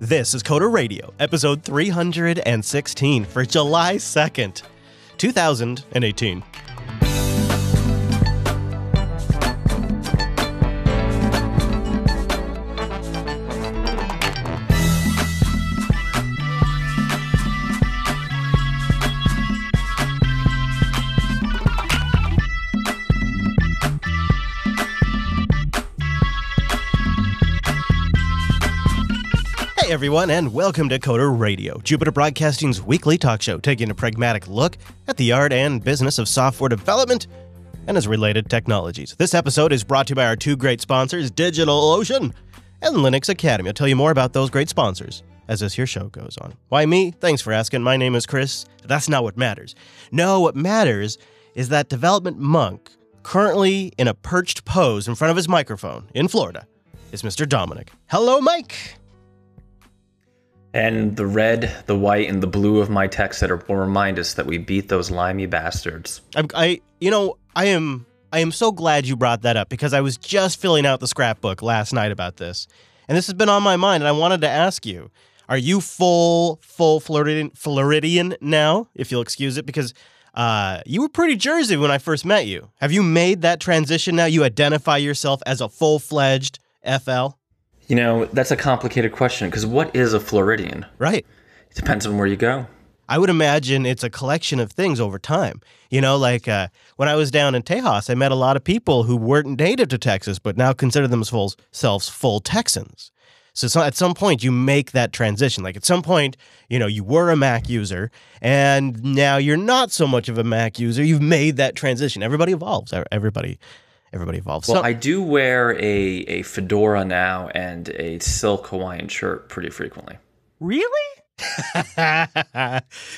This is Coder Radio, episode 316 for July 2nd, 2018. Everyone, and welcome to Coder Radio, Jupiter Broadcasting's weekly talk show taking a pragmatic look at the art and business of software development and its related technologies. This episode is brought to you by our two great sponsors, DigitalOcean and Linux Academy. I'll tell you more about those great sponsors as this here show goes on. Why me? Thanks for asking. My name is Chris. That's not what matters. No, what matters is that development monk, currently in a perched pose in front of his microphone in Florida, is Mr. Dominick. Hello, Mike. And the red, the white, and the blue of my text that will remind us that we beat those limey bastards. I, I, you know, I am, I am so glad you brought that up because I was just filling out the scrapbook last night about this, and this has been on my mind, and I wanted to ask you: Are you full, full Floridian, Floridian now? If you'll excuse it, because uh, you were pretty Jersey when I first met you. Have you made that transition now? You identify yourself as a full fledged FL. You know, that's a complicated question because what is a Floridian? Right. It depends on where you go. I would imagine it's a collection of things over time. You know, like uh, when I was down in Tejas, I met a lot of people who weren't native to Texas, but now consider themselves full Texans. So, so at some point, you make that transition. Like at some point, you know, you were a Mac user, and now you're not so much of a Mac user. You've made that transition. Everybody evolves. Everybody, everybody evolves. Well, So- I do wear a, a fedora now and a silk Hawaiian shirt pretty frequently. really?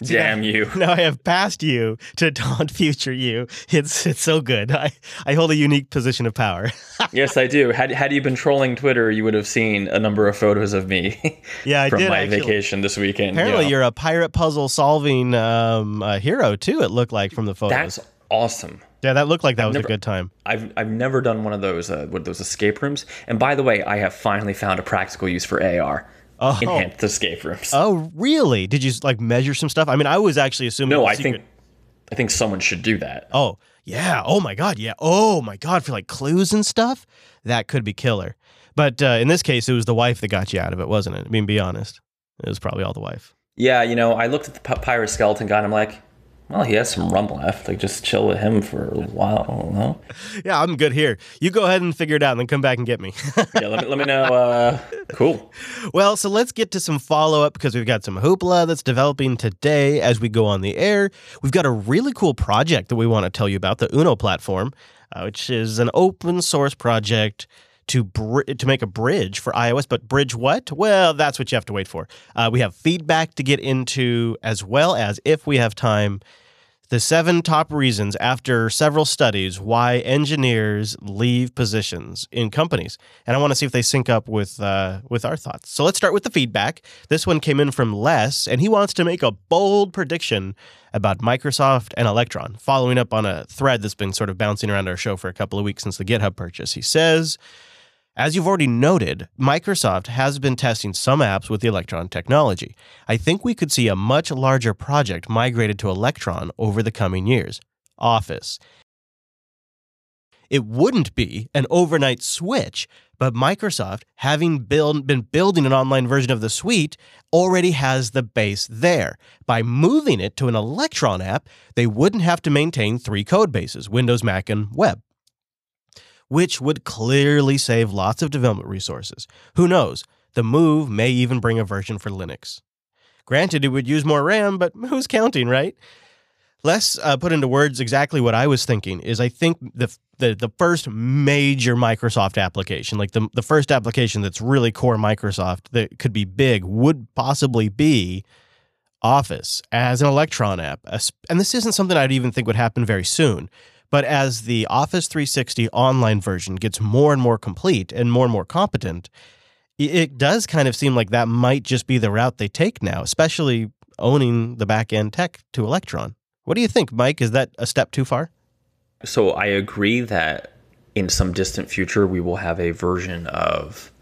See, Damn you. Now I have passed you to taunt future you. It's it's so good. I, I hold a unique position of power. yes, I do. Had, had you been trolling Twitter, you would have seen a number of photos of me Yeah, I from did, my actually. vacation this weekend. Apparently, Yeah. you're a pirate puzzle solving um, uh, hero too. It looked like from the photos. That's awesome. Yeah, that looked like that was never- a good time. I've I've never done one of those uh, what those escape rooms. And by the way, I have finally found a practical use for AR. Oh. Enhanced escape rooms. Oh, really? Did you like measure some stuff? I mean, I was actually assuming. no, I secret- think I think someone should do that. Oh, yeah. Oh my god. Yeah. Oh my god. For like clues and stuff, that could be killer. But uh, in this case, it was the wife that got you out of it, wasn't it? I mean, be honest. It was probably all the wife. Yeah, you know, I looked at the p- pirate skeleton guy and I'm like, well, he has some rum left. Like, just chill with him for a while. I don't know. Yeah, I'm good here. You go ahead and figure it out, and then come back and get me. Yeah, let me let me know. Uh, cool. Well, so let's get to some follow up because we've got some hoopla that's developing today as we go on the air. We've got a really cool project that we want to tell you about the Uno platform, uh, which is an open source project to br- to make a bridge for iOS. But bridge what? Well, that's what you have to wait for. Uh, we have feedback to get into as well as if we have time. The seven top reasons after several studies why engineers leave positions in companies, and I want to see if they sync up with uh, with our thoughts. So let's start with the feedback. This one came in from Les, and he wants to make a bold prediction about Microsoft and Electron, following up on a thread that's been sort of bouncing around our show for a couple of weeks since the GitHub purchase. He says. As you've already noted, Microsoft has been testing some apps with the Electron technology. I think we could see a much larger project migrated to Electron over the coming years. Office. It wouldn't be an overnight switch, but Microsoft, having build, been building an online version of the suite, already has the base there. By moving it to an Electron app, they wouldn't have to maintain three code bases Windows, Mac, and web which would clearly save lots of development resources. Who knows? The move may even bring a version for Linux. Granted, it would use more RAM, but who's counting, right? Les uh, put into words exactly what I was thinking. Is I think the the the first major Microsoft application, like the the first application that's really core Microsoft that could be big, would possibly be Office as an Electron app. And this isn't something I'd even think would happen very soon. But as the Office 360 online version gets more and more complete and more and more competent, it does kind of seem like that might just be the route they take now, especially owning the back end tech to Electron. What do you think, Mike? Is that a step too far? So I agree that in some distant future we will have a version of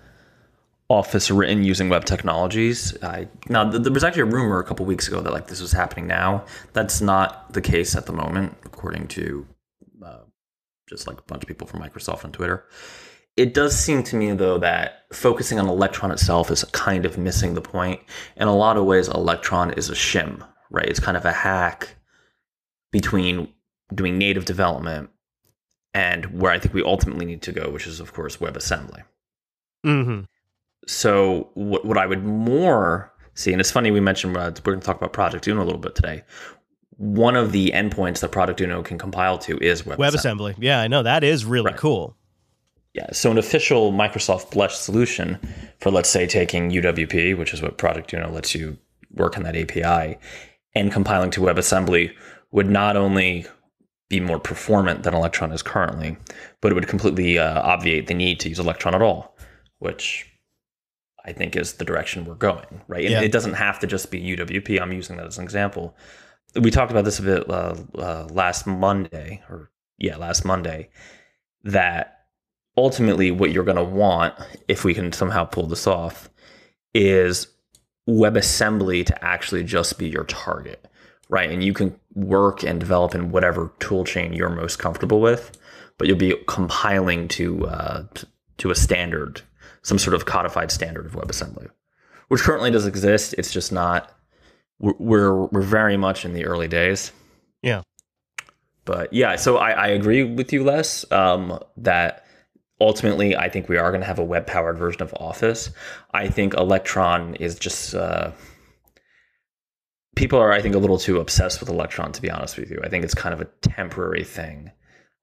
Office written using web technologies. I, now, th- there was actually a rumor a couple weeks ago that like this was happening now. That's not the case at the moment, according to just like a bunch of people from Microsoft on Twitter. It does seem to me though that focusing on Electron itself is kind of missing the point. In a lot of ways, Electron is a shim, right? It's kind of a hack between doing native development and where I think we ultimately need to go, which is of course WebAssembly. Mm-hmm. So what what I would more see, and it's funny we mentioned uh, we're going to talk about Project Uno a little bit today. One of the endpoints that Product Uno can compile to is WebAssembly. WebAssembly. Yeah, I know that is really Right. cool. Yeah, so an official Microsoft Blush solution for, let's say, taking UWP, which is what Product Uno lets you work on that API, and compiling to WebAssembly would not only be more performant than Electron is currently, but it would completely uh, obviate the need to use Electron at all, which I think is the direction we're going, right? And Yeah. it doesn't have to just be UWP. I'm using that as an example. We talked about this a bit uh, uh, last Monday, or yeah, last Monday, that ultimately what you're going to want if we can somehow pull this off is WebAssembly to actually just be your target, right? And you can work and develop in whatever tool chain you're most comfortable with, but you'll be compiling to uh, to a standard, some sort of codified standard of WebAssembly, which currently does exist. It's just not. We're we're, we're very much in the early days. Yeah. But yeah, so I, I agree with you, Les, um, that ultimately I think we are going to have a web powered version of Office. I think Electron is just. Uh, people are, I think, a little too obsessed with Electron, to be honest with you. I think it's kind of a temporary thing.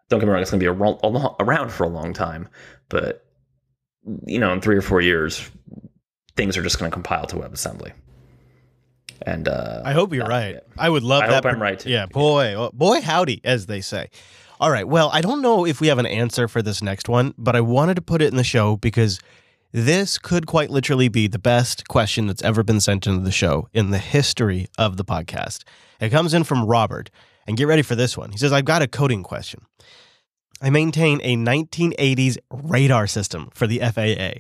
Don't get me wrong, it's going to be a ro- a lo- around for a long time, but you know, in three or four years, things are just going to compile to WebAssembly. And uh, I hope you're right. it. I would love I that. hope I'm right, too. Yeah, boy, oh, boy, howdy, as they say. All right. Well, I don't know if we have an answer for this next one, but I wanted to put it in the show because this could quite literally be the best question that's ever been sent into the show in the history of the podcast. It comes in from Robert, and get ready for this one. He says, I've got a coding question. I maintain a 1980s radar system for the FAA.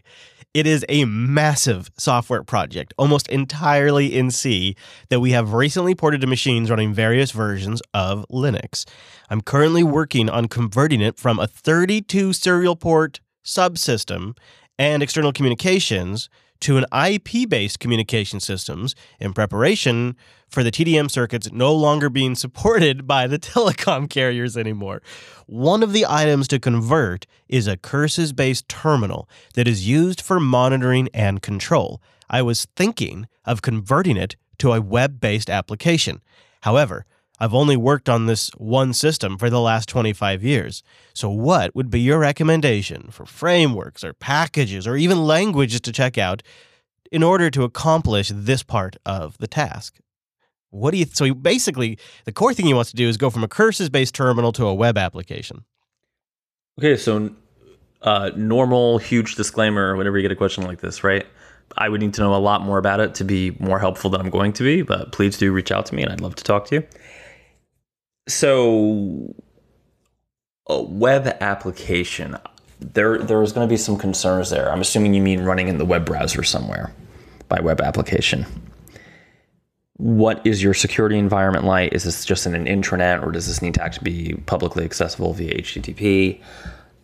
It is a massive software project, almost entirely in C, that we have recently ported to machines running various versions of Linux. I'm currently working on converting it from a 32 serial port subsystem and external communications to an IP based communication systems in preparation for the TDM circuits no longer being supported by the telecom carriers anymore. One of the items to convert is a curses based terminal that is used for monitoring and control. I was thinking of converting it to a web based application. However, I've only worked on this one system for the last 25 years. So, what would be your recommendation for frameworks or packages or even languages to check out in order to accomplish this part of the task? What do you so basically the core thing he wants to do is go from a curses based terminal to a web application. Okay, so uh, normal, huge disclaimer whenever you get a question like this, right? I would need to know a lot more about it to be more helpful than I'm going to be, but please do reach out to me and I'd love to talk to you. So, a web application, there there's going to be some concerns there. I'm assuming you mean running in the web browser somewhere by web application. What is your security environment like? Is this just in an intranet or does this need to actually be publicly accessible via HTTP?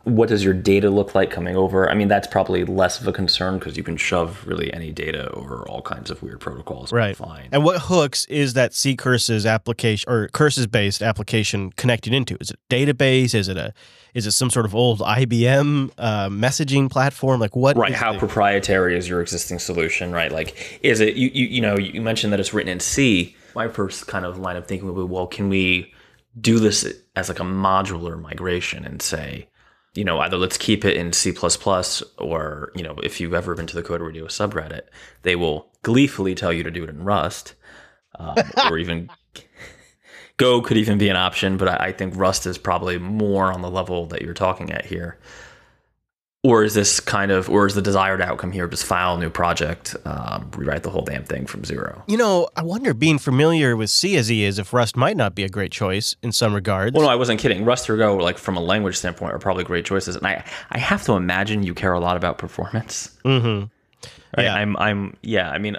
What does your data look like coming over? I mean, that's probably less of a concern because you can shove really any data over all kinds of weird protocols. Right. Fine. And what hooks is that C curses application or curses based application connected into? Is it a database? Is it a is it some sort of old IBM uh, messaging platform? Like what? right how the- proprietary is your existing solution right like is it you, you you know you mentioned that it's written in c my first kind of line of thinking would be well can we do this as like a modular migration and say you know either let's keep it in c++ or you know if you've ever been to the Coder Radio subreddit they will gleefully tell you to do it in rust um, or even go could even be an option but I, I think rust is probably more on the level that you're talking at here or is this kind of or is the desired outcome here just file a new project um, rewrite the whole damn thing from zero You know, I wonder, being familiar with C as he is, if Rust might not be a great choice in some regards. well no i wasn't kidding rust or go like from a language standpoint are probably great choices and i i have to imagine you care a lot about performance hmm Right? Yeah. I'm I'm yeah, I mean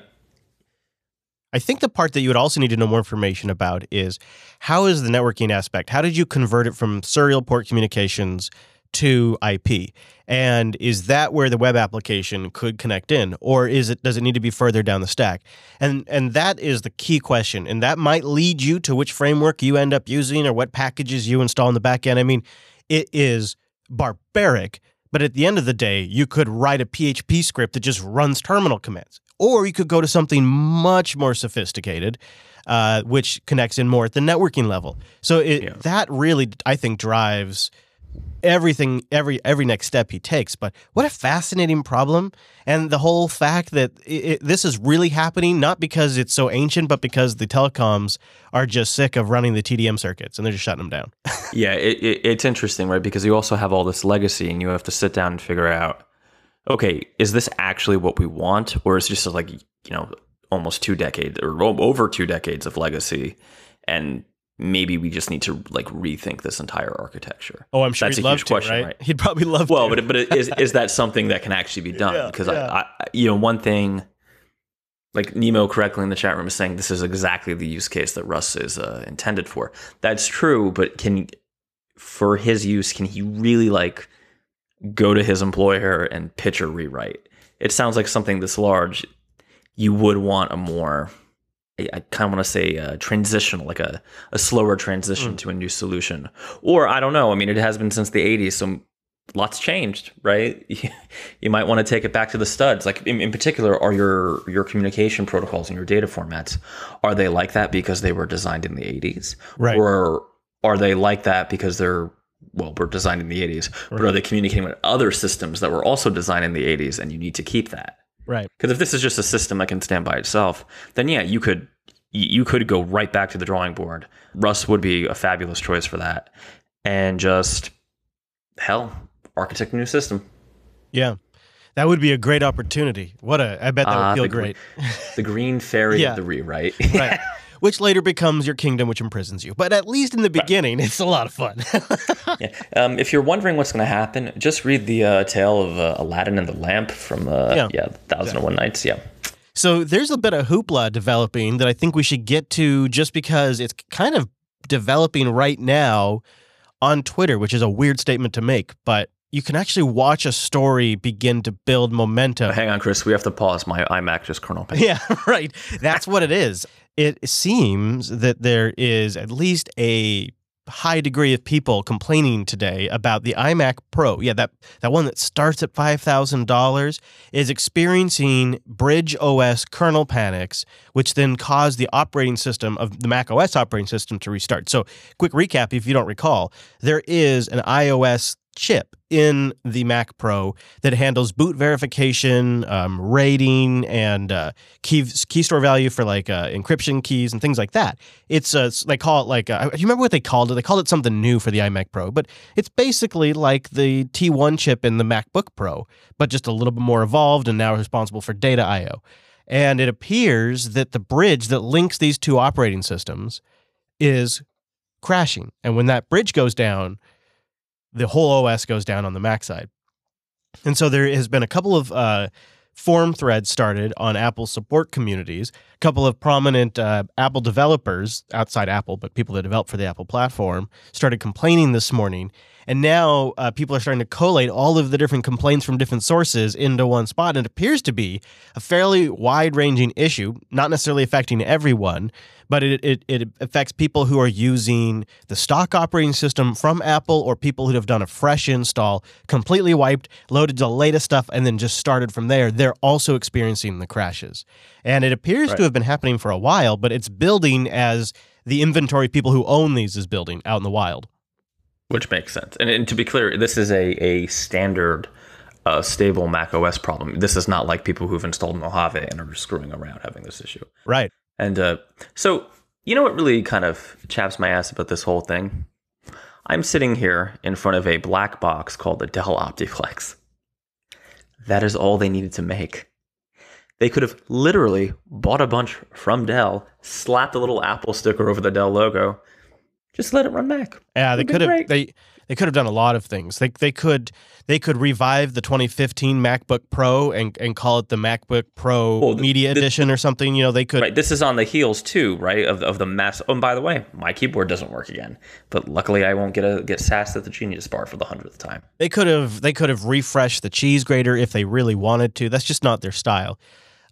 I think the part that you would also need to know more information about is how is the networking aspect? How did you convert it from serial port communications to IP? And is that where the web application could connect in or is it does it need to be further down the stack? And and that is the key question and that might lead you to which framework you end up using or what packages you install in the back end. I mean, it is barbaric, but at the end of the day, you could write a PHP script that just runs terminal commands. Or you could go to something much more sophisticated, uh, which connects in more at the networking level. So it, Yeah. that really, I think, drives everything every every next step he takes. But what a fascinating problem. And the whole fact that it, it, this is really happening not because it's so ancient but because the telecoms are just sick of running the TDM circuits and they're just shutting them down. Yeah, it, it, it's interesting, right? Because you also have all this legacy, and you have to sit down and figure out, okay, is this actually what we want, or is it just like you know almost two decades or over two decades of legacy, and maybe we just need to like rethink this entire architecture. oh i'm sure That's he'd a love huge to question, right? right? he'd probably love Well, to but but is is that something that can actually be done? Because yeah. I, I, you know, one thing, like Nemo correctly in the chat room is saying this is exactly the use case that Rust is uh, intended for. That's true, but can for his use, can he really like go to his employer and pitch a rewrite? It sounds like something this large. You would want a more, I, I kind of want to say uh, transitional, like a, a slower transition to a new solution. Or I don't know. I mean, it has been since the 80s, so lots changed, right? you might want to take it back to the studs. Like in, in particular, are your your communication protocols and your data formats are they like that because they were designed in the 80s, Right. Or are they like that because they're well, were designed in the 80s, but are they communicating with other systems that were also designed in the 80s, and you need to keep that? right Because if this is just a system that can stand by itself, then yeah, you could you could go right back to the drawing board. Rust would be a fabulous choice for that, and just hell, architect a new system. yeah that would be a great opportunity what a i bet that would Ah, feel the gr- great The green fairy Yeah. of the rewrite. right which later becomes your kingdom which imprisons you but at least in the beginning it's a lot of fun yeah. um, if you're wondering what's going to happen, just read the uh, tale of uh, Aladdin and the lamp from uh, Yeah. yeah, Thousand and One Nights. Yeah. So there's a bit of hoopla developing that I think we should get to just because it's kind of developing right now on Twitter, which is a weird statement to make, but you can actually watch a story begin to build momentum. Hang on, Chris. We have to pause. My iMac just kernel pinged. Yeah, right. That's what it is. It seems that there is at least a high degree of people complaining today about the iMac Pro. Yeah, that that one that starts at $5,000 is experiencing Bridge OS kernel panics, which then cause the operating system of the Mac OS operating system to restart. So, quick recap if you don't recall, there is an iOS chip in the Mac Pro that handles boot verification, um, rating, and uh, key key store value for like uh, encryption keys and things like that. It's uh, they call it like uh, you remember what they called it? They called it something new for the iMac Pro, but it's basically like the T1 chip in the MacBook Pro, but just a little bit more evolved and now responsible for data I/O. And it appears that the bridge that links these two operating systems is crashing, and when that bridge goes down the whole OS goes down on the Mac side. And so there has been a couple of uh, threads started on Apple support communities. Couple of prominent uh, Apple developers outside Apple, but people that develop for the Apple platform, started complaining this morning. And now uh, people are starting to collate all of the different complaints from different sources into one spot. And it appears to be a fairly wide ranging issue, not necessarily affecting everyone, but it, it, it affects people who are using the stock operating system from Apple or people who have done a fresh install, completely wiped, loaded the latest stuff, and then just started from there. They're also experiencing the crashes. And it appears Right. to have been happening for a while, but it's building as the inventory of people who own these is building out in the wild. Which makes sense. And, and to be clear, this is a, a standard uh, stable Mac OS problem. This is not like people who've installed Mojave and are screwing around having this issue. Right. And uh, so, you know what really kind of chaps my ass about this whole thing? I'm sitting here in front of a black box called the Dell OptiPlex. That is all they needed to make. They could have literally bought a bunch from Dell, slapped a little Apple sticker over the Dell logo, Just let it run Mac. Yeah, they could have great. they they could have done a lot of things. They they could they could revive the 2015 MacBook Pro and and call it the MacBook Pro Well, the- Media the- Edition or something. You know, they could Right. This is on the heels too, right? Of, of the mass. Oh, and by the way, my keyboard doesn't work again. But luckily, I won't get a get sassed at the Genius Bar for the hundredth time. they could have they could have refreshed the cheese grater if they really wanted to. That's just not their style.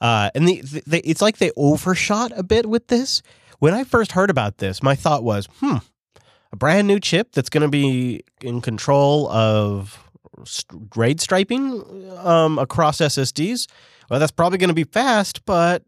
Uh, and the, the, they, it's like they overshot a bit with this. When I first heard about this, my thought was, hmm, a brand new chip that's going to be in control of RAID striping um, across SSDs. Well, that's probably going to be fast, but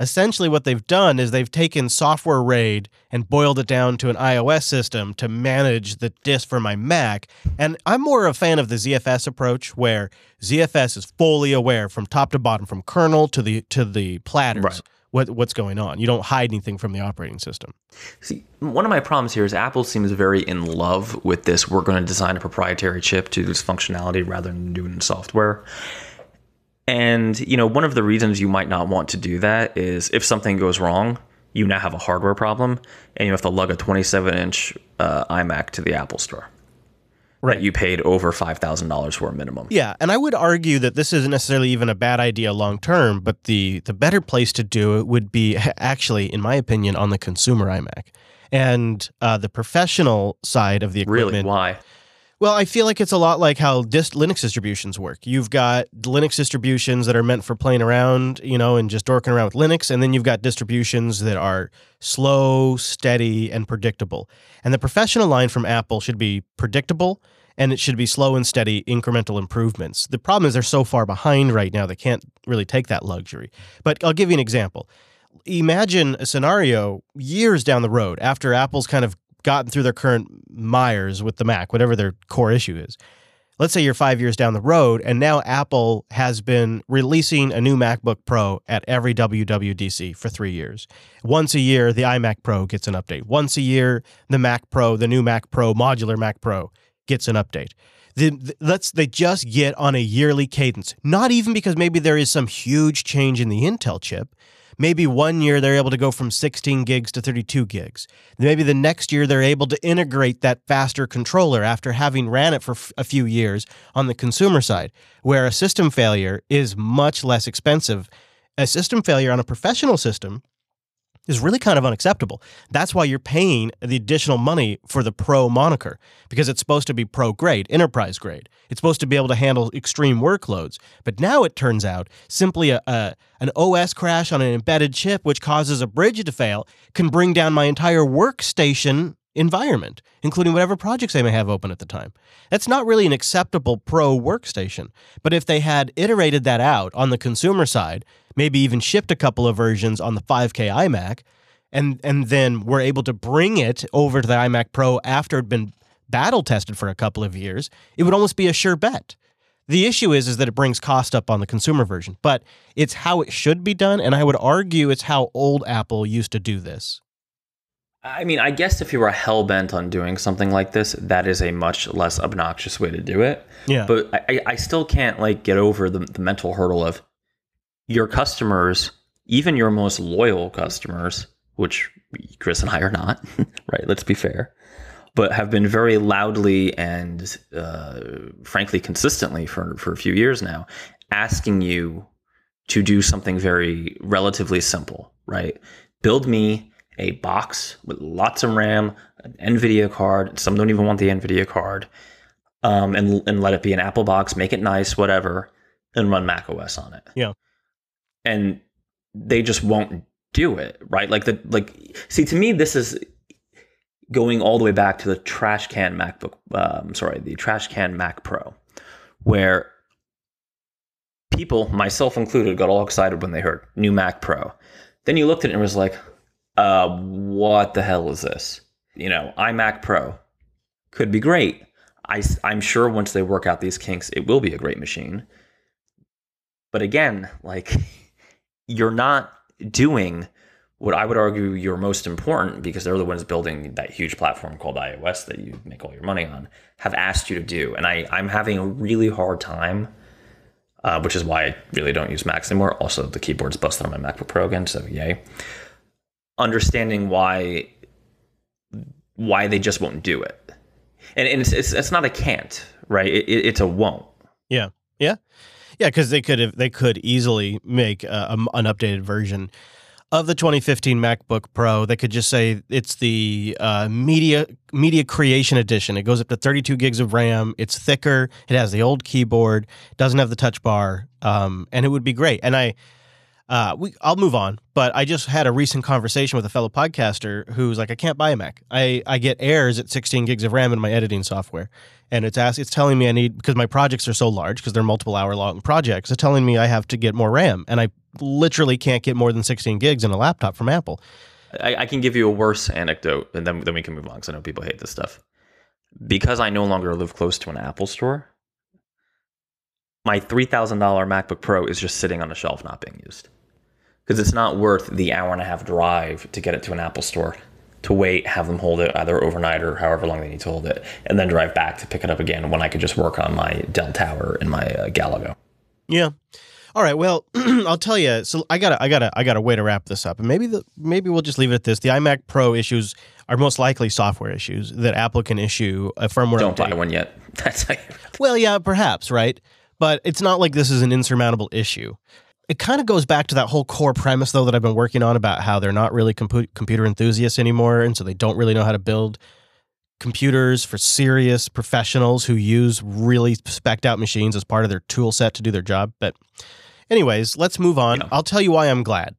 essentially what they've done is they've taken software RAID and boiled it down to an iOS system to manage the disk for my Mac. And I'm more a fan of the ZFS approach where ZFS is fully aware from top to bottom, from kernel to the to the platters, Right. what what's going on. You don't hide anything from the operating system. See, one of my problems here is Apple seems very in love with this. We're going to design a proprietary chip to do this functionality rather than do it in software. And you know, one of the reasons you might not want to do that is if something goes wrong, you now have a hardware problem, and you have to lug a 27-inch uh, iMac to the Apple Store. Right, you paid over five thousand dollars for a minimum. Yeah, and I would argue that this isn't necessarily even a bad idea long term, but the the better place to do it would be actually, in my opinion, on the consumer iMac. And uh, the professional side of the equipment. Really? Why? Well, I feel like it's a lot like how dist- Linux distributions work. You've got Linux distributions that are meant for playing around, you know, and just dorking around with Linux, and then you've got distributions that are slow, steady, and predictable. And the professional line from Apple should be predictable and it should be slow and steady incremental improvements. The problem is they're so far behind right now they can't really take that luxury. But I'll give you an example. Imagine a scenario years down the road after Apple's kind of gotten through their current mires with the Mac, whatever their core issue is. Let's say you're five years down the road, and now Apple has been releasing a new MacBook Pro at every WWDC for three years. Once a year, the iMac Pro gets an update. Once a year, the Mac Pro, the new Mac Pro, modular Mac Pro, gets an update. The, the- let's they just get on a yearly cadence. Not even because maybe there is some huge change in the Intel chip. Maybe one year they're able to go from 16 gigs to 32 gigs. Maybe the next year they're able to integrate that faster controller after having ran it for a few years on the consumer side, where a system failure is much less expensive. A system failure on a professional system is really kind of unacceptable. That's why you're paying the additional money for the pro moniker because it's supposed to be pro grade, enterprise grade. It's supposed to be able to handle extreme workloads. But now it turns out simply a, a an OS crash on an embedded chip which causes a bridge to fail can bring down my entire workstation environment, including whatever projects they may have open at the time. That's not really an acceptable pro workstation. But if they had iterated that out on the consumer side, maybe even shipped a couple of versions on the 5K iMac, and and then were able to bring it over to the iMac Pro after it'd been battle tested for a couple of years, it would almost be a sure bet. The issue is is that it brings cost up on the consumer version, but it's how it should be done, and I would argue it's how old Apple used to do this. I mean, I guess if you were hell bent on doing something like this, that is a much less obnoxious way to do it. Yeah. But I, I- still can't like get over the, the mental hurdle of your customers, even your most loyal customers, which Chris and I are not, right? Let's be fair, but have been very loudly and uh, frankly consistently for, for a few years now asking you to do something very relatively simple, right? Build me a box with lots of RAM, an NVIDIA card. Some don't even want the NVIDIA card, um, and and let it be an Apple box. Make it nice, whatever, and run Mac OS on it. Yeah. and they just won't do it, right? Like the like. See, to me, this is going all the way back to the trash can MacBook. Um, sorry, the trash can Mac Pro, where people, myself included, got all excited when they heard new Mac Pro. Then you looked at it and was like, uh, what the hell is this? You know, iMac Pro could be great. I, I'm sure once they work out these kinks, it will be a great machine. But again, like, you're not doing what I would argue you're most important because they're the ones building that huge platform called iOS that you make all your money on, have asked you to do. And I, I'm having a really hard time uh, which is why I really don't use Macs anymore. Also, the keyboard's busted on my MacBook Pro again, so yay. Understanding why why they just won't do it. And, and it's, it's, it's not a can't, right? It, it, it's a won't. Yeah. Yeah. Yeah, because they could have they could easily make a, a, an updated version of the 2015 MacBook Pro. They could just say it's the uh, media media creation edition. It goes up to 32 gigs of RAM. It's thicker. It has the old keyboard. Doesn't have the touch bar, um, and it would be great. And I uh, we, I'll move on, but I just had a recent conversation with a fellow podcaster who's like, I can't buy a Mac. I, I get errors at 16 gigs of RAM in my editing software, and it's ask, it's telling me I need because my projects are so large because they're multiple hour long projects. It's telling me I have to get more RAM, and I literally can't get more than 16 gigs in a laptop from Apple. I, I can give you a worse anecdote, and then then we can move on because I know people hate this stuff. Because I no longer live close to an Apple store, my three thousand dollar MacBook Pro is just sitting on a shelf, not being used because it's not worth the hour and a half drive to get it to an Apple store to wait, have them hold it either overnight or however long they need to hold it, and then drive back to pick it up again when I could just work on my Dell Tower and my uh, Galago. Yeah. All right. Well, I'll tell you. So I gotta, I gotta, I gotta way to wrap this up, and maybe the maybe we'll just leave it at this. The iMac Pro issues are most likely software issues that Apple can issue a firmware. Don't update. buy one yet. That's well, yeah, perhaps right, but it's not like this is an insurmountable issue it kind of goes back to that whole core premise though that I've been working on about how they're not really compu- computer enthusiasts anymore and so they don't really know how to build computers for serious professionals who use really specced out machines as part of their tool set to do their job. But anyways, let's move on. Yeah. I'll tell you why I'm glad.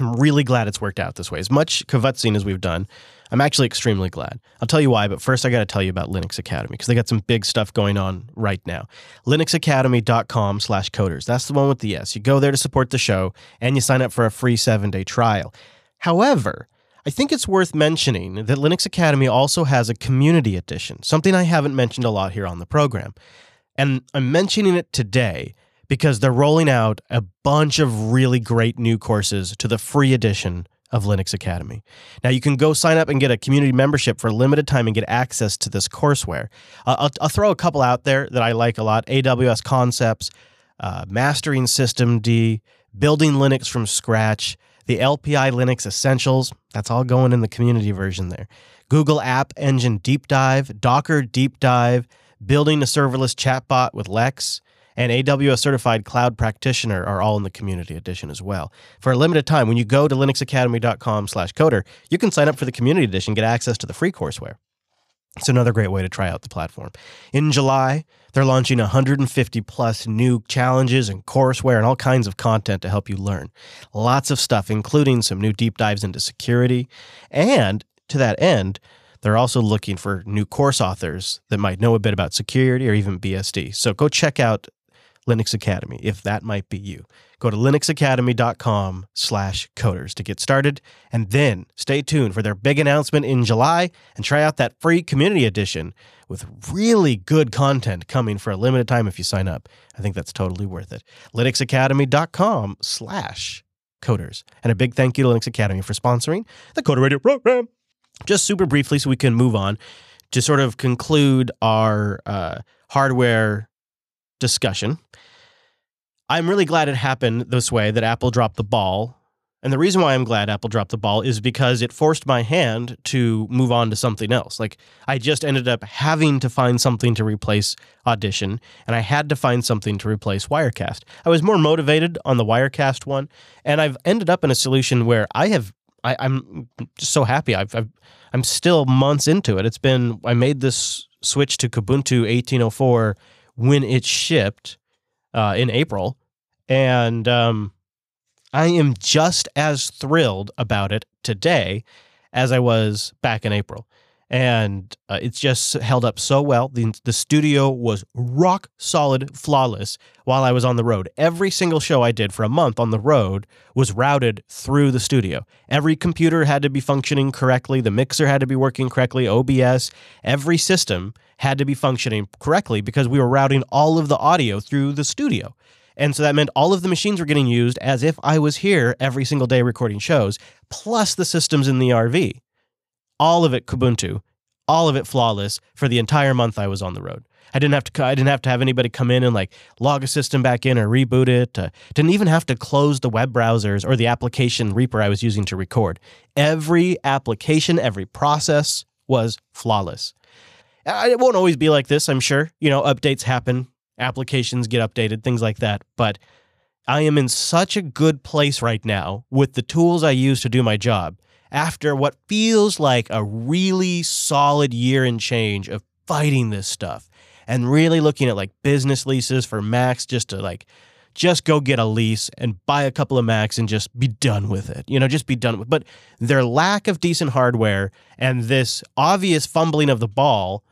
I'm really glad it's worked out this way. As much kvatzing as we've done, I'm actually extremely glad. I'll tell you why, but first I got to tell you about Linux Academy because they got some big stuff going on right now. linuxacademy.com slash coders. That's the one with the S. You go there to support the show and you sign up for a free seven-day trial. However, I think it's worth mentioning that Linux Academy also has a community edition, something I haven't mentioned a lot here on the program. And I'm mentioning it today because they're rolling out a bunch of really great new courses to the free edition of Linux Academy. Now you can go sign up and get a community membership for a limited time and get access to this courseware. Uh, I'll, I'll, throw a couple out there that I like a lot: AWS Concepts, uh, Mastering systemd, Building Linux from Scratch, the LPI Linux Essentials. That's all going in the community version there. Google App Engine Deep Dive, Docker Deep Dive, Building a Serverless Chatbot with Lex and AWS Certified Cloud Practitioner are all in the Community Edition as well. For a limited time, when you go to linuxacademy.com slash coder, you can sign up for the Community Edition get access to the free courseware. It's another great way to try out the platform. In July, they're launching 150 plus new challenges and courseware and all kinds of content to help you learn. Lots of stuff, including some new deep dives into security. And to that end, they're also looking for new course authors that might know a bit about security or even BSD. So go check out Linux Academy, if that might be you. Go to linuxacademy.com slash coders to get started, and then stay tuned for their big announcement in July and try out that free community edition with really good content coming for a limited time if you sign up. I think that's totally worth it. linuxacademy.com slash coders. And a big thank you to Linux Academy for sponsoring the Coder Radio program. Just super briefly so we can move on to sort of conclude our uh, hardware discussion. I'm really glad it happened this way that Apple dropped the ball. And the reason why I'm glad Apple dropped the ball is because it forced my hand to move on to something else. Like I just ended up having to find something to replace Audition, and I had to find something to replace Wirecast. I was more motivated on the Wirecast one, and I've ended up in a solution where I have I, am just so happy. I've, I've I'm still months into it. It's been I made this switch to Kubuntu 1804 when it shipped uh, in April, and um, I am just as thrilled about it today as I was back in April. And uh, it's just held up so well. The, the studio was rock solid, flawless while I was on the road. Every single show I did for a month on the road was routed through the studio. Every computer had to be functioning correctly, the mixer had to be working correctly, OBS, every system had to be functioning correctly because we were routing all of the audio through the studio. And so that meant all of the machines were getting used as if I was here every single day recording shows, plus the systems in the RV. All of it Kubuntu, all of it flawless for the entire month I was on the road. I didn't have to I didn't have to have anybody come in and like log a system back in or reboot it. Uh, didn't even have to close the web browsers or the application Reaper I was using to record. Every application, every process was flawless. It won't always be like this, I'm sure. You know, updates happen, applications get updated, things like that. But I am in such a good place right now with the tools I use to do my job after what feels like a really solid year and change of fighting this stuff and really looking at like business leases for Macs just to like just go get a lease and buy a couple of Macs and just be done with it. You know, just be done with. But their lack of decent hardware and this obvious fumbling of the ball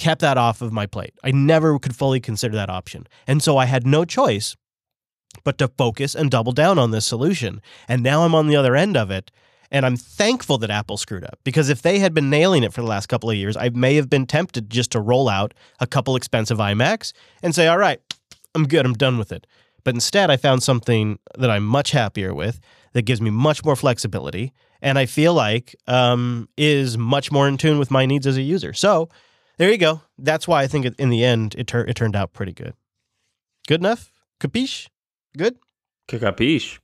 kept that off of my plate. I never could fully consider that option. And so I had no choice but to focus and double down on this solution. And now I'm on the other end of it. And I'm thankful that Apple screwed up because if they had been nailing it for the last couple of years, I may have been tempted just to roll out a couple expensive iMacs and say, all right, I'm good, I'm done with it. But instead, I found something that I'm much happier with that gives me much more flexibility and I feel like um, is much more in tune with my needs as a user. So there you go. That's why I think it- in the end, it, tur- it turned out pretty good. Good enough? Capiche? Good? Capiche.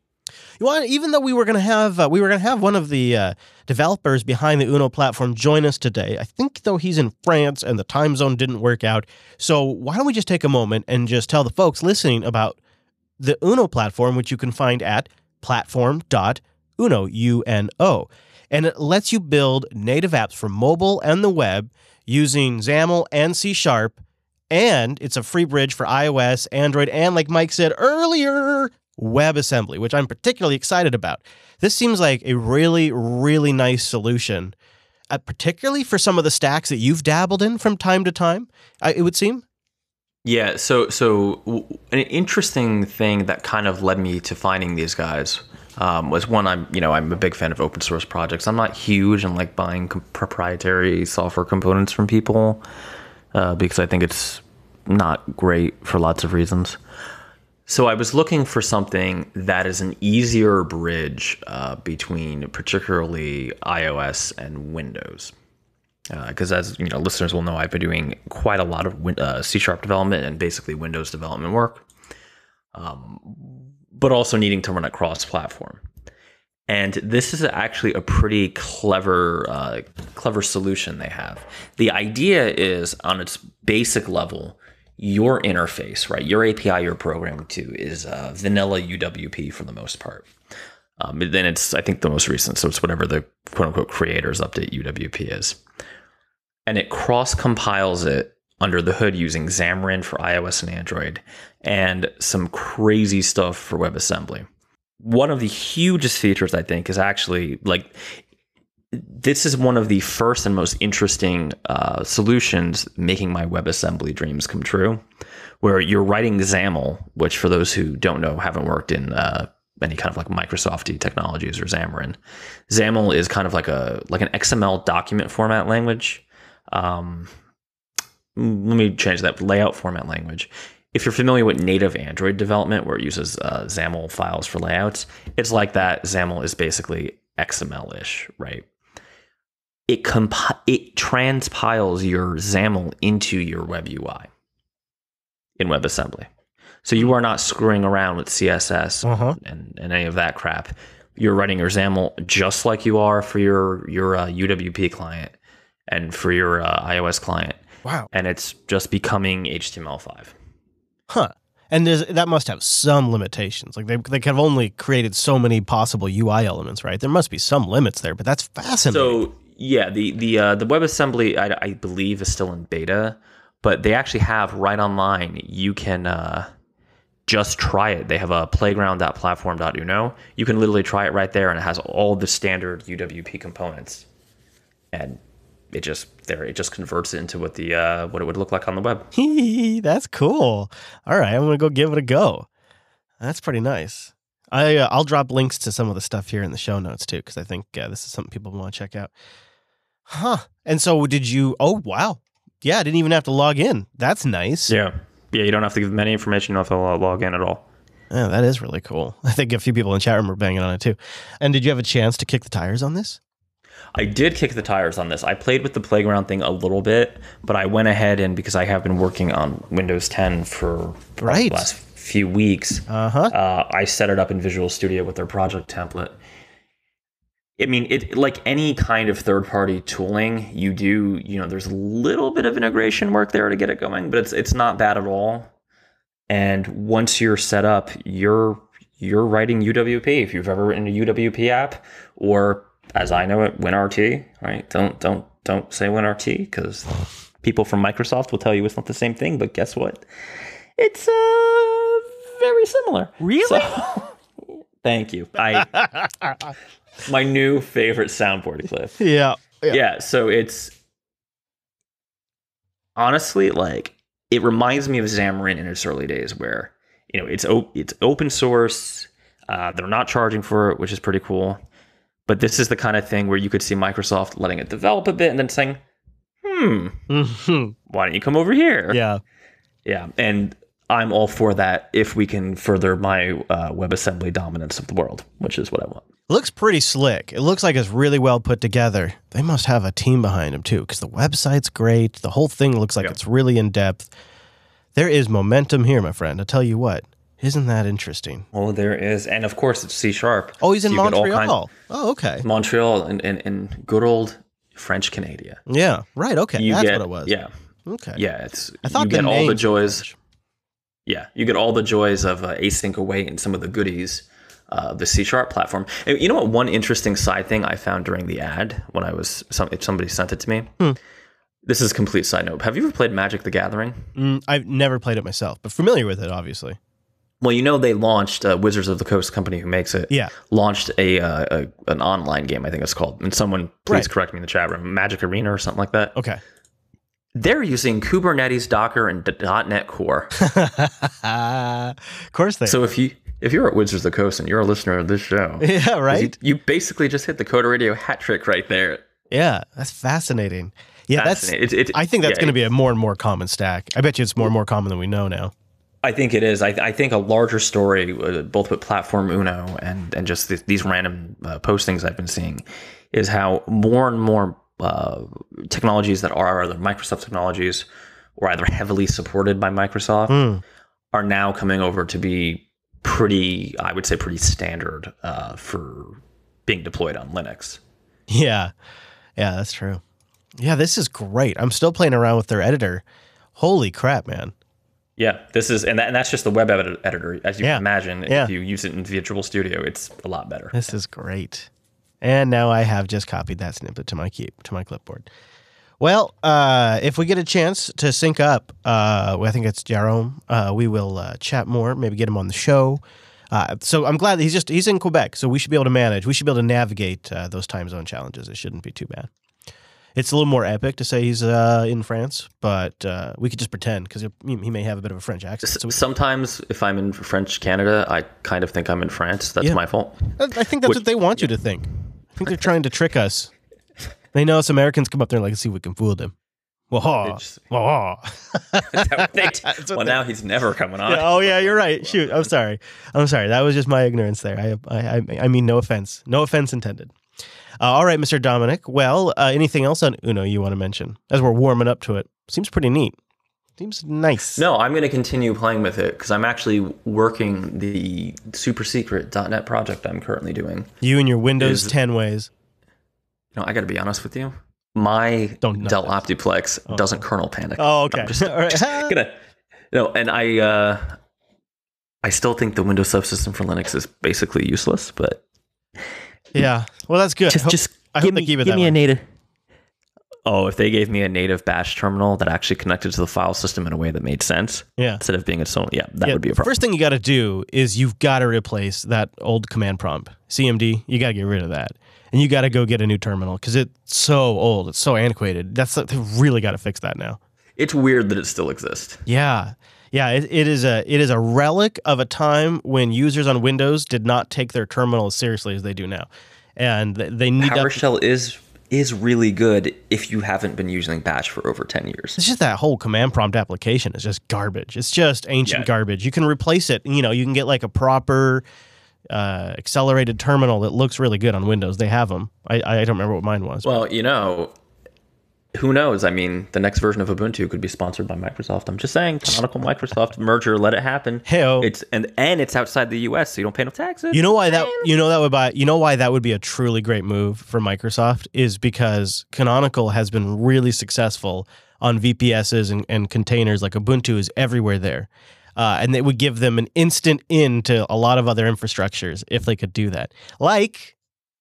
You want, even though we were going to have uh, we were going to have one of the uh, developers behind the Uno platform join us today. I think though he's in France and the time zone didn't work out. So why don't we just take a moment and just tell the folks listening about the Uno platform, which you can find at platform.uno u n o, and it lets you build native apps for mobile and the web using XAML and C Sharp. And it's a free bridge for iOS, Android, and like Mike said earlier, WebAssembly, which I'm particularly excited about. This seems like a really, really nice solution, uh, particularly for some of the stacks that you've dabbled in from time to time, it would seem. Yeah, so so an interesting thing that kind of led me to finding these guys um, was one I'm you know I'm a big fan of open source projects. I'm not huge on like buying com- proprietary software components from people uh, because I think it's not great for lots of reasons. So I was looking for something that is an easier bridge uh, between particularly iOS and Windows because as you know listeners will know i've been doing quite a lot of uh, c sharp development and basically windows development work um, but also needing to run it cross platform and this is actually a pretty clever uh, clever solution they have. The idea is on its basic level your interface right your api you're programming to is uh, vanilla uwp for the most part. Um, then it's i think the most recent so it's whatever the quote unquote creators update uwp is. And it cross compiles it under the hood using Xamarin for iOS and Android and some crazy stuff for WebAssembly. One of the hugest features I think is actually like this is one of the first and most interesting uh, solutions making my WebAssembly dreams come true. Where you're writing XAML, which for those who don't know, haven't worked in uh, any kind of like Microsofty technologies or Xamarin, XAML is kind of like a like an XML document format language um, let me change that layout format language. If you're familiar with native Android development, where it uses uh, XAML files for layouts, it's like that. XAML is basically XML-ish, right? It comp- it transpiles your XAML into your web UI in WebAssembly, so you are not screwing around with CSS Uh-huh. and, and any of that crap. You're writing your XAML just like you are for your your uh, UWP client and for your uh, iOS client, Wow. and it's just becoming HTML5. Huh. And there's, that must have some limitations. Like they, they have only created so many possible UI elements, right? There must be some limits there, but that's fascinating. So yeah, the the uh, the WebAssembly I, I believe is still in beta, but they actually have right online. You can uh, just try it. They have a playground.platform.uno. You can literally try it right there, and it has all the standard UWP components, and it just there it just converts it into what the uh, what it would look like on the web. that's cool. All right, I'm gonna go give it a go. That's pretty nice. I uh, I'll drop links to some of the stuff here in the show notes too, because I think uh, this is something people want to check out. Huh? And so did you? Oh wow, yeah. I didn't even have to log in. That's nice. Yeah, yeah. You don't have to give them any information. You don't have to log in at all. Yeah, that is really cool. I think a few people in the chat room were banging on it too. And did you have a chance to kick the tires on this? I did kick the tires on this. I played with the playground thing a little bit, but I went ahead and because I have been working on Windows 10 for Right. the last few weeks, Uh huh. uh, I set it up in Visual Studio with their project template. I mean, it like any kind of third party tooling, you do, you know, there's a little bit of integration work there to get it going, but it's it's not bad at all. And once you're set up, you're you're writing UWP. If you've ever written a UWP app, or as I know it, WinRT, right? Don't don't don't say WinRT because people from Microsoft will tell you it's not the same thing. But guess what? It's uh very similar. Really? So, thank you. I my new favorite soundboard clip. yeah. Yeah. Yeah, so it's honestly like it reminds me of Xamarin in its early days, where you know it's op- it's open source. Uh, they're not charging for it, which is pretty cool. But this is the kind of thing where you could see Microsoft letting it develop a bit and then saying, "Hmm, Mhm. why don't you come over here?" yeah. yeah. And I'm all for that if we can further my uh, WebAssembly dominance of the world, which is what I want. Looks pretty slick. It looks like it's really well put together. They must have a team behind them too, because the website's great. The whole thing looks like Yeah. it's really in depth. There is momentum here, my friend. I tell you what, isn't that interesting? Oh, there is, and of course it's C sharp. Oh, he's in So you get all Montreal. oh, okay. Montreal and, and, and good old French Canada. Yeah, right. Okay, You that's get what it was. yeah Okay. yeah it's I thought you get all the joys French. yeah you get all the joys of uh, async await and some of the goodies uh, of the C sharp platform. And you know what? One interesting side thing I found during the ad when I was some if somebody sent it to me. Hmm. This is a complete side note. Have you ever played Magic the Gathering? Mm, I've never played it myself, but familiar with it, obviously. Well, you know they launched uh, Wizards of the Coast company who makes it. Yeah. launched a, uh, a an online game. I think it's called. And someone please Right. correct me in the chat room. Magic Arena or something like that. Okay. They're using Kubernetes, Docker, and .NET Core. of course they. So if you if you're at Wizards of the Coast and you're a listener of this show, yeah, right. you, you basically just hit the Coder Radio hat trick right there. Yeah, that's fascinating. Yeah, that's. It's- it's- I think that's yeah, going to be a more and more common stack. I bet you it's more and more common than we know now. I think it is. I, I think a larger story, uh, both with Platform Uno and and just th- these random uh, postings I've been seeing, is how more and more uh, technologies that are either Microsoft technologies or either heavily supported by Microsoft Hmm. are now coming over to be pretty, I would say, pretty standard uh, for being deployed on Linux. Yeah, yeah, that's true. Yeah, this is great. I'm still playing around with their editor. Holy crap, man! Yeah, this is, and, that, and that's just the web edit- editor. As you Yeah. can imagine, Yeah. if you use it in Visual Studio, it's a lot better. This is great. And now I have just copied that snippet to my keep to my clipboard. Well, uh, if we get a chance to sync up, uh, I think it's Jerome. Uh, we will uh, chat more. Maybe get him on the show. Uh, so I'm glad that he's just he's in Quebec, so we should be able to manage. We should be able to navigate uh, those time zone challenges. It shouldn't be too bad. It's a little more epic to say he's uh, in France, but uh, we could just pretend because he, he may have a bit of a French accent. So we, Sometimes, if I'm in French Canada, I kind of think I'm in France. That's Yeah. my fault. I think that's Which- what they want you to think. I think they're trying to trick us. They know us Americans come up there and like, see if we can fool them. Wah just- wah. They- well, now he's never coming on. Yeah, oh yeah, you're right. Shoot, I'm sorry. I'm sorry. That was just my ignorance there. I, I, I mean, no offense. No offense intended. Uh, all right, Mr. Dominick. Well, uh, anything else on Uno you want to mention as we're warming up to it? Seems pretty neat. Seems nice. No, I'm going to continue playing with it because I'm actually working the super secret .NET project I'm currently doing. You and your Windows Is- 10 ways. You know, I got to be honest with you. My Don't Dell this. OptiPlex doesn't kernel panic. Oh, okay. I'm just, All right. just gonna no, and I uh, I still think the Windows subsystem for Linux is basically useless, but yeah. Well, that's good. Just hope- just I hope give they me, keep it give that me way. a native. Oh, if they gave me a native Bash terminal that actually connected to the file system in a way that made sense Yeah. instead of being its own, yeah, that Yeah, would be a problem. First thing you got to do is you've got to replace that old command prompt CMD. You got to get rid of that, and you got to go get a new terminal because it's so old, it's so antiquated. That's they really got to fix that now. It's weird that it still exists. Yeah, yeah. It, it is a it is a relic of a time when users on Windows did not take their terminal as seriously as they do now, and th- they need to. PowerShell is is really good if you haven't been using Bash for over ten years. It's just that whole command prompt application is just garbage. It's just ancient Yeah. garbage. You can replace it. You know, you can get like a proper uh, accelerated terminal that looks really good on Windows. They have them. I, I don't remember what mine was. Well, you know, who knows? I mean, the next version of Ubuntu could be sponsored by Microsoft. I'm just saying, Canonical Microsoft merger, let it happen. Hell, It's and and it's outside the U.S., so you don't pay no taxes. You know why that you know that would buy you know why that would be a truly great move for Microsoft is because Canonical has been really successful on VPSs and, and containers like Ubuntu is everywhere there. Uh, and it would give them an instant in to a lot of other infrastructures if they could do that. Like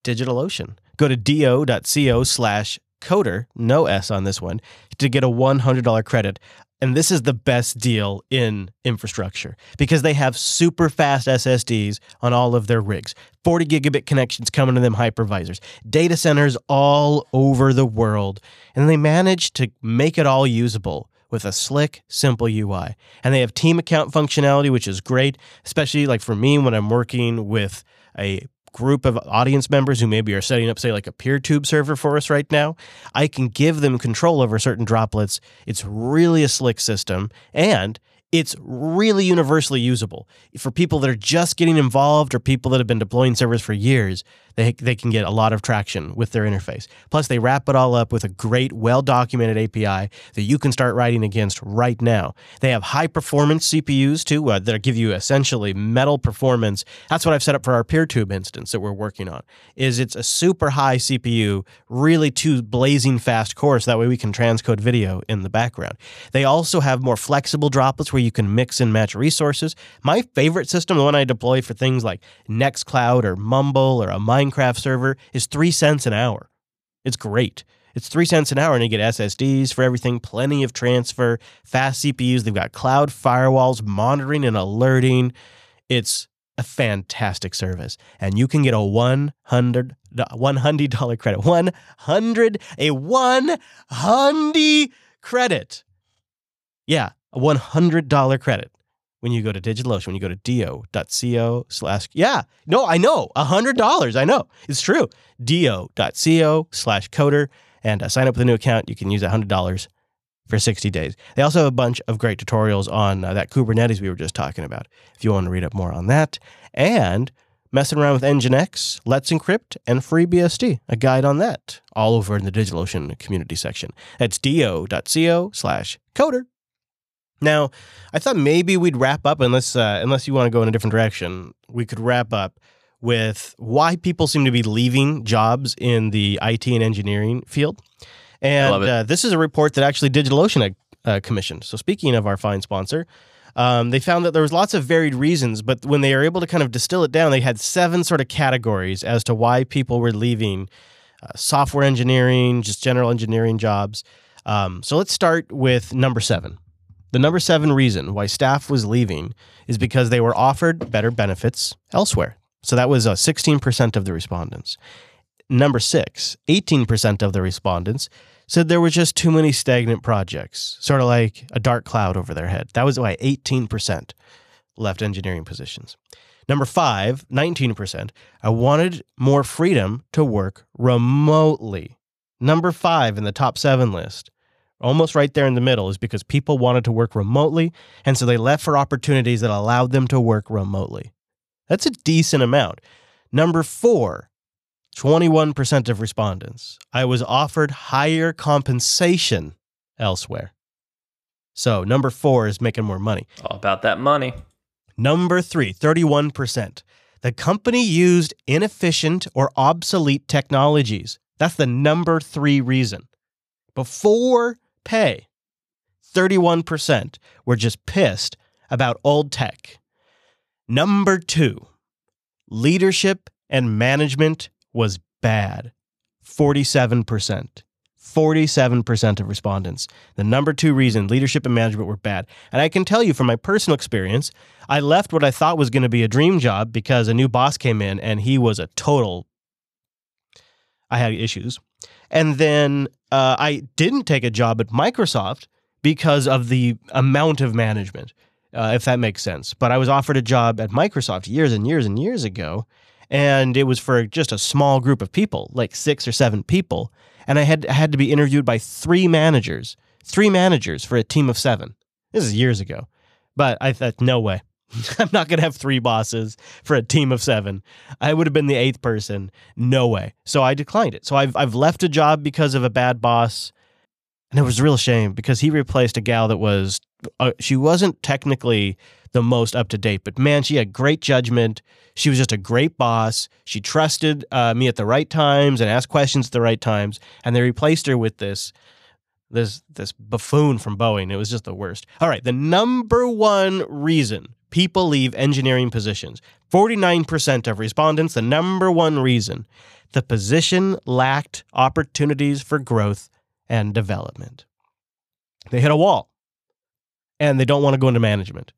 DigitalOcean. Go to do.co slash coder, no S on this one, to get a $100 credit. And this is the best deal in infrastructure because they have super fast SSDs on all of their rigs, 40 gigabit connections coming to them hypervisors, data centers all over the world. And they manage to make it all usable with a slick, simple UI. And they have team account functionality, which is great, especially like for me when I'm working with a group of audience members who maybe are setting up, say, like a PeerTube server for us right now, I can give them control over certain droplets. It's really a slick system and it's really universally usable. For people that are just getting involved or people that have been deploying servers for years, they, they can get a lot of traction with their interface. Plus, they wrap it all up with a great, well documented API that you can start writing against right now. They have high performance CPUs too uh, that give you essentially metal performance. That's what I've set up for our PeerTube instance that we're working on. Is it's a super high CPU, really two blazing fast cores. That way we can transcode video in the background. They also have more flexible droplets where you can mix and match resources. My favorite system, the one I deploy for things like Nextcloud or Mumble or a Minecraft server, is three cents an hour. It's great. It's three cents an hour, and you get SSDs for everything, plenty of transfer, fast CPUs. They've got cloud firewalls, monitoring and alerting. It's a fantastic service, and you can get a one hundred one hundred dollar credit. One hundred a one hundred credit. Yeah, a one hundred dollar credit when you go to DigitalOcean, when you go to do.co slash, yeah, no, I know, $100. I know, it's true. do.co slash coder and uh, sign up with a new account. You can use $100 for 60 days. They also have a bunch of great tutorials on uh, that Kubernetes we were just talking about, if you want to read up more on that. And messing around with Nginx, Let's Encrypt, and FreeBSD, a guide on that, all over in the DigitalOcean community section. That's do.co slash coder. Now, I thought maybe we'd wrap up, unless uh, unless you want to go in a different direction, we could wrap up with why people seem to be leaving jobs in the IT and engineering field. And uh, this is a report that actually DigitalOcean uh, commissioned. So, speaking of our fine sponsor, um, they found that there was lots of varied reasons, but when they were able to kind of distill it down, they had seven sort of categories as to why people were leaving uh, software engineering, just general engineering jobs. Um, so let's start with number seven. The number seven reason why staff was leaving is because they were offered better benefits elsewhere. So that was uh, 16% of the respondents. Number six, 18% of the respondents said there were just too many stagnant projects, sort of like a dark cloud over their head. That was why 18% left engineering positions. Number five, 19%, I wanted more freedom to work remotely. Number five in the top seven list, almost right there in the middle, is because people wanted to work remotely. And so they left for opportunities that allowed them to work remotely. That's a decent amount. Number four, 21% of respondents. I was offered higher compensation elsewhere. So, number four is making more money. All about that money. Number three, 31%. The company used inefficient or obsolete technologies. That's the number three reason. Before pay, 31% were just pissed about old tech. Number two, leadership and management was bad. 47%. 47% of respondents. The number two reason leadership and management were bad. And I can tell you from my personal experience, I left what I thought was going to be a dream job because a new boss came in and he was a total. I had issues. And then uh, I didn't take a job at Microsoft because of the amount of management, uh, if that makes sense. But I was offered a job at Microsoft years and years and years ago and it was for just a small group of people, like six or seven people. And I had had to be interviewed by three managers, three managers for a team of seven. This is years ago, but I thought, no way. I'm not going to have three bosses for a team of seven. I would have been the eighth person. No way. So I declined it. So I've, I've left a job because of a bad boss. And it was a real shame because he replaced a gal that was, uh, she wasn't technically the most up to date, but man, she had great judgment. She was just a great boss. She trusted uh, me at the right times and asked questions at the right times. And they replaced her with this this this buffoon from Boeing. It was just the worst. All right, the number one reason people leave engineering positions. 49% of respondents, the number one reason, the position lacked opportunities for growth and development. They hit a wall and they don't want to go into management.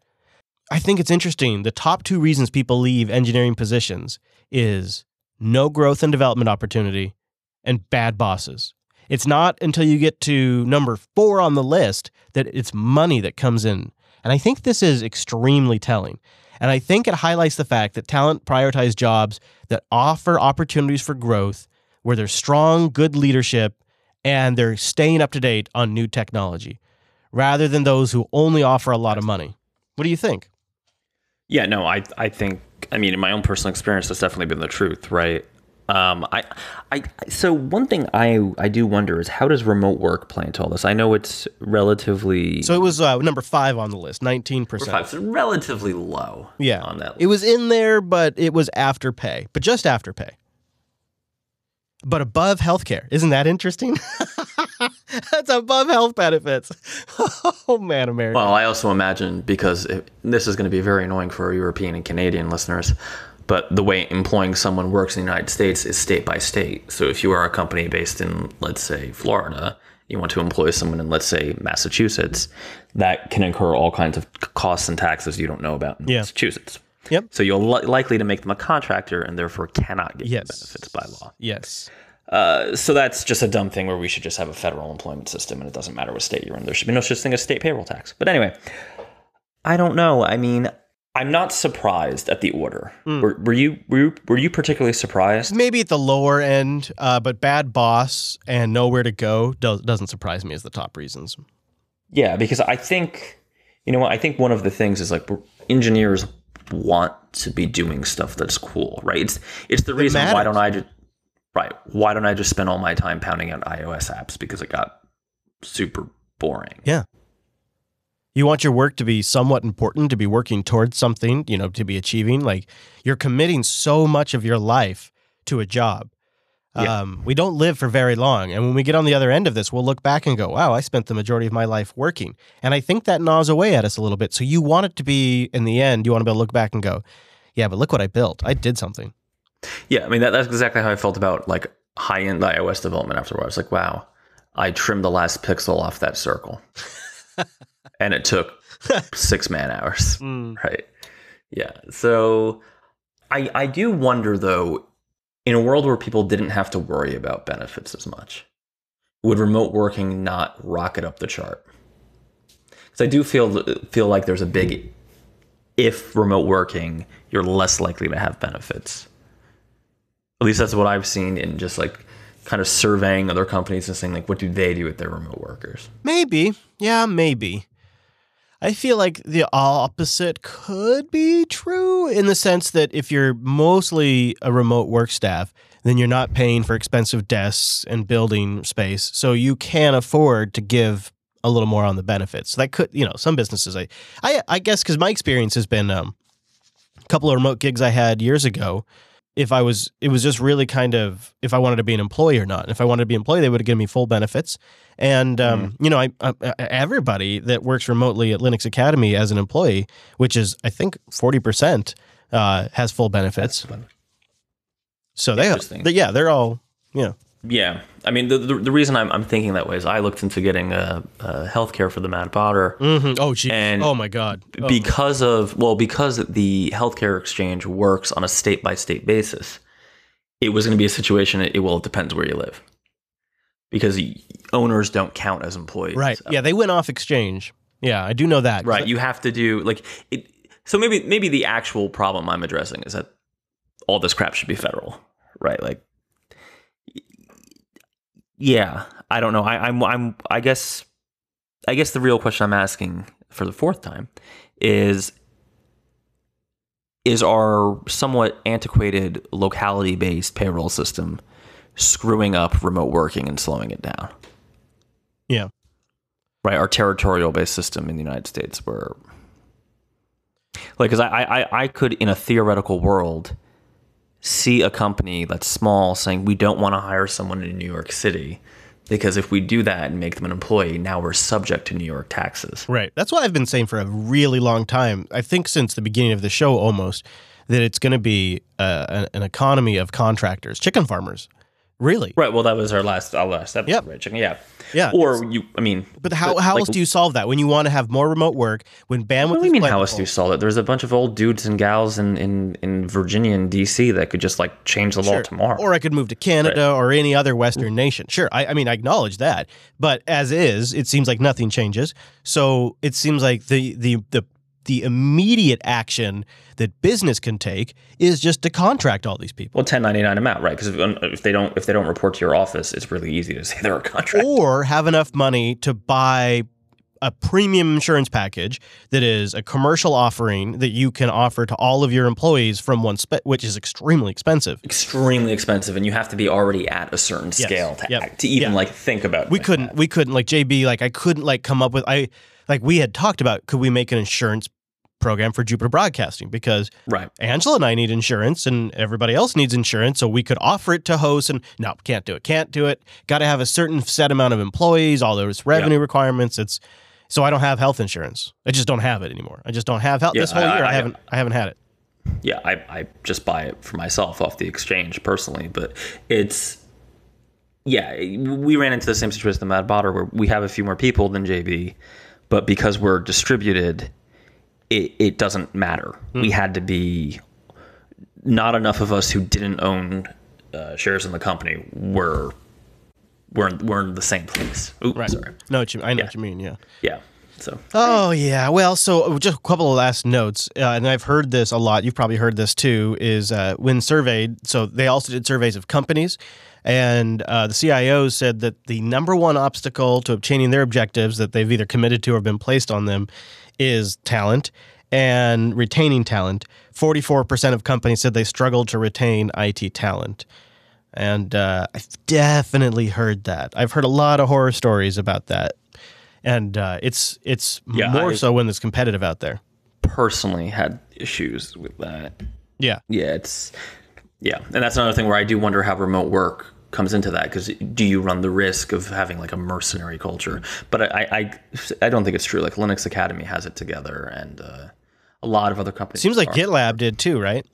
I think it's interesting. The top two reasons people leave engineering positions is no growth and development opportunity and bad bosses. It's not until you get to number four on the list that it's money that comes in. And I think this is extremely telling. And I think it highlights the fact that talent prioritize jobs that offer opportunities for growth, where there's strong, good leadership, and they're staying up to date on new technology, rather than those who only offer a lot of money. What do you think? Yeah, no, I I think I mean in my own personal experience, that's definitely been the truth, right? Um, I, I, so one thing I, I do wonder is how does remote work play into all this? I know it's relatively. So it was uh, number five on the list, nineteen percent. So relatively low. Yeah, on that. List. It was in there, but it was after pay, but just after pay. But above healthcare, isn't that interesting? That's above health benefits. oh man, America. Well, I also imagine because it, this is going to be very annoying for European and Canadian listeners but the way employing someone works in the United States is state by state. So if you are a company based in, let's say, Florida, you want to employ someone in, let's say, Massachusetts, that can incur all kinds of costs and taxes you don't know about in yeah. Massachusetts. Yep. So you're li- likely to make them a contractor and therefore cannot get yes. benefits by law. Yes. Uh, so that's just a dumb thing where we should just have a federal employment system and it doesn't matter what state you're in. There should be no such thing as state payroll tax. But anyway, I don't know. I mean, I'm not surprised at the order. Mm. Were, were, you were you were you particularly surprised? Maybe at the lower end, uh, but bad boss and nowhere to go does, doesn't surprise me as the top reasons. Yeah, because I think you know what I think one of the things is like engineers want to be doing stuff that's cool, right? It's it's the reason why don't I just right why don't I just spend all my time pounding out iOS apps because it got super boring. Yeah. You want your work to be somewhat important, to be working towards something, you know, to be achieving. Like you're committing so much of your life to a job. Yeah. Um, we don't live for very long. And when we get on the other end of this, we'll look back and go, wow, I spent the majority of my life working. And I think that gnaws away at us a little bit. So you want it to be, in the end, you want to be able to look back and go, yeah, but look what I built. I did something. Yeah. I mean, that, that's exactly how I felt about like high end iOS development afterwards. I was like, wow, I trimmed the last pixel off that circle. and it took six man hours. Mm. Right. Yeah. So I I do wonder though, in a world where people didn't have to worry about benefits as much, would remote working not rocket up the chart? Because I do feel feel like there's a big if remote working, you're less likely to have benefits. At least that's what I've seen in just like kind of surveying other companies and saying like what do they do with their remote workers maybe yeah maybe I feel like the opposite could be true in the sense that if you're mostly a remote work staff, then you're not paying for expensive desks and building space. So you can afford to give a little more on the benefits. So that could, you know, some businesses, I, I, I guess, because my experience has been um, a couple of remote gigs I had years ago if I was, it was just really kind of if I wanted to be an employee or not. And if I wanted to be an employee, they would have given me full benefits. And um, mm. you know, I, I, everybody that works remotely at Linux Academy as an employee, which is I think forty percent, uh, has full benefits. So they, they, yeah, they're all you know yeah, I mean the, the, the reason I'm, I'm thinking that way is I looked into getting a, a healthcare for the Mad Botter. Mm-hmm. Oh gee, and oh my god, oh. because of well because the healthcare exchange works on a state by state basis, it was going to be a situation. It, well, it depends where you live, because owners don't count as employees. Right? So. Yeah, they went off exchange. Yeah, I do know that. Right, you have to do like it. So maybe maybe the actual problem I'm addressing is that all this crap should be federal, right? Like yeah, I don't know. I, I'm I'm I guess I guess the real question I'm asking for the fourth time is is our somewhat antiquated locality based payroll system screwing up remote working and slowing it down? Yeah. right our territorial based system in the united states where like because I, I i could in a theoretical world see a company that's small saying we don't want to hire someone in new york city because if we do that and make them an employee now we're subject to new york taxes Right. That's what I've been saying for a really long time. I think since the beginning of the show almost that it's going to be uh, an, an economy of contractors, chicken farmers. Really. right well that was our last our last episode Yep. right yeah Yeah. or you i mean But how, but, how like, else do you solve that when you want to have more remote work when bandwidth What do is you mean how else do you solve it? There's a bunch of old dudes and gals in, in, in Virginia and DC that could just like change the law Sure. tomorrow. Or I could move to Canada or any other Western nation. Sure. I, I mean, I acknowledge that. But as is, it seems like nothing changes. So it seems like the the the the immediate action that business can take is just to contract all these people. well, 1099 them out, right? Because if, if they don't if they don't report to your office, it's really easy to say they're a contract. Or have enough money to buy a premium insurance package that is a commercial offering that you can offer to all of your employees from one spe- which is extremely expensive. Extremely expensive, and you have to be already at a certain scale to, Yep. act, to even Yeah. like think about. we like couldn't that. we couldn't like JB like I couldn't like come up with I like we had talked about could we make an insurance program for Jupiter Broadcasting because right. Angela and I need insurance and everybody else needs insurance so we could offer it to hosts and no can't do it can't do it. Got to have a certain set amount of employees all those revenue requirements. It's so I don't have health insurance. I just don't have it anymore. I just don't have health Yeah, this whole I- year I, I- haven't I haven't had it. Yeah, I, I just buy it for myself off the exchange personally, but it's yeah, we ran into the same situation with the Mad Botter where we have a few more people than JB, but because we're distributed, it, it doesn't matter. We had to be not enough of us who didn't own uh, shares in the company were were were in the same place. Ooh, right sorry. no what you, I know what you mean yeah Yeah. So Oh yeah. Well, so just a couple of last notes, uh, and I've heard this a lot. You've probably heard this too. Is uh, when surveyed, so they also did surveys of companies, and uh, the CIOs said that the number one obstacle to obtaining their objectives that they've either committed to or been placed on them is talent and retaining talent. Forty-four percent of companies said they struggled to retain IT talent. And uh, I've definitely heard that. I've heard a lot of horror stories about that and uh, it's it's Yeah, more I- so when it's competitive out there. personally had issues with that. Yeah, Yeah, it's yeah, and that's another thing where I do wonder how remote work comes into that because do you run the risk of having like a mercenary culture? But I I, I don't think it's true. Like Linux Academy has it together, and uh, a lot of other companies. seems like are. GitLab did too, right?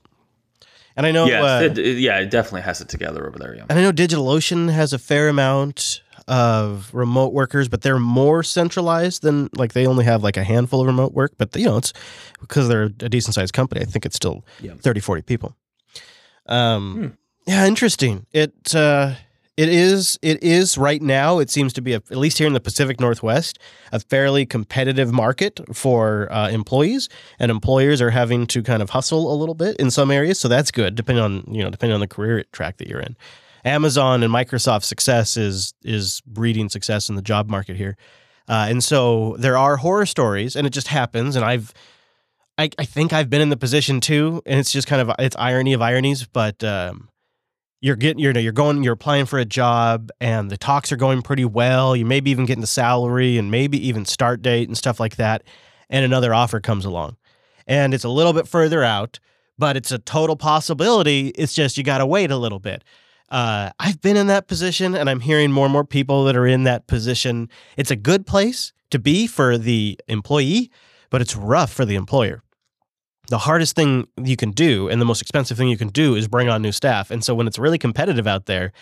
And I know, Yeah, uh, it, it- yeah, it definitely has it together over there. Yeah, and I know DigitalOcean has a fair amount of remote workers, but they're more centralized than like they only have like a handful of remote work. But you know, it's because they're a decent sized company. I think it's still Yeah. 30, 40 people. Um, Hmm. Yeah, interesting. It uh, it is it is right now. It seems to be a, at least here in the Pacific Northwest a fairly competitive market for uh, employees, and employers are having to kind of hustle a little bit in some areas. So that's good, depending on you know depending on the career track that you're in. Amazon and Microsoft success is is breeding success in the job market here, uh, and so there are horror stories, and it just happens. And I've I, I think I've been in the position too, and it's just kind of it's irony of ironies, but um, you're getting you're you're going you're applying for a job, and the talks are going pretty well. You maybe even getting the salary, and maybe even start date and stuff like that, and another offer comes along, and it's a little bit further out, but it's a total possibility. It's just you got to wait a little bit. Uh, I've been in that position, and I'm hearing more and more people that are in that position. It's a good place to be for the employee, but it's rough for the employer. The hardest thing you can do and the most expensive thing you can do is bring on new staff. And so when it's really competitive out there,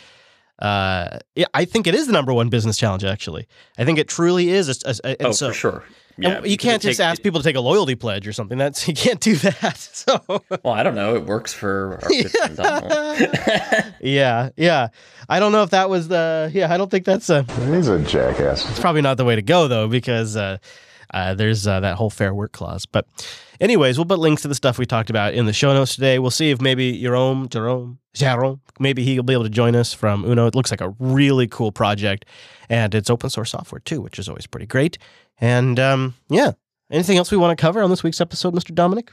uh, I think it is the number one business challenge. Actually, I think it truly is. A, a- a- and oh so, for sure. and Yeah, you can't just take- ask people to take a loyalty pledge or something. That's you can't do that. So Well, I don't know. It works for our kids in yeah, yeah. I don't know if that was the yeah. I don't think that's a. He's a jackass. It's probably not the way to go though, because uh, uh, there's uh, that whole fair work clause. But, anyways, we'll put links to the stuff we talked about in the show notes today. We'll see if maybe Jerome, Jerome, Jerome, maybe he'll be able to join us from Uno. It looks like a really cool project, and it's open source software too, which is always pretty great. And um, yeah, anything else we want to cover on this week's episode, Mr. Dominick?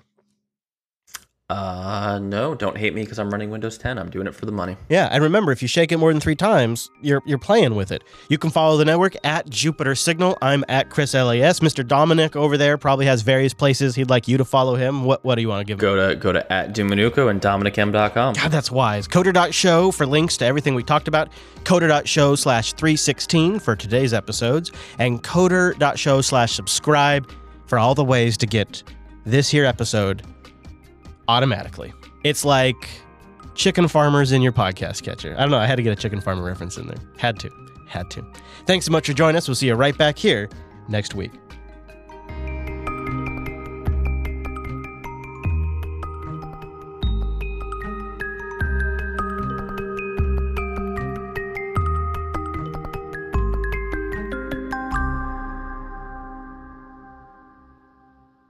Uh, no, don't hate me because I'm running Windows 10. I'm doing it for the money. Yeah, and remember, if you shake it more than three times, you're you're playing with it. You can follow the network at Jupiter Signal. I'm at Chris LAS. Mr. Dominick over there probably has various places he'd like you to follow him. What what do you want to give? Go to go to at Dominucco and DominickM.com. God, that's wise. Coder.show for links to everything we talked about. Coder.show slash 316 for today's episodes. And Coder.show slash subscribe for all the ways to get this here episode automatically. It's like chicken farmers in your podcast catcher. I don't know. I had to get a chicken farmer reference in there. Had to. Had to. Thanks so much for joining us. We'll see you right back here next week.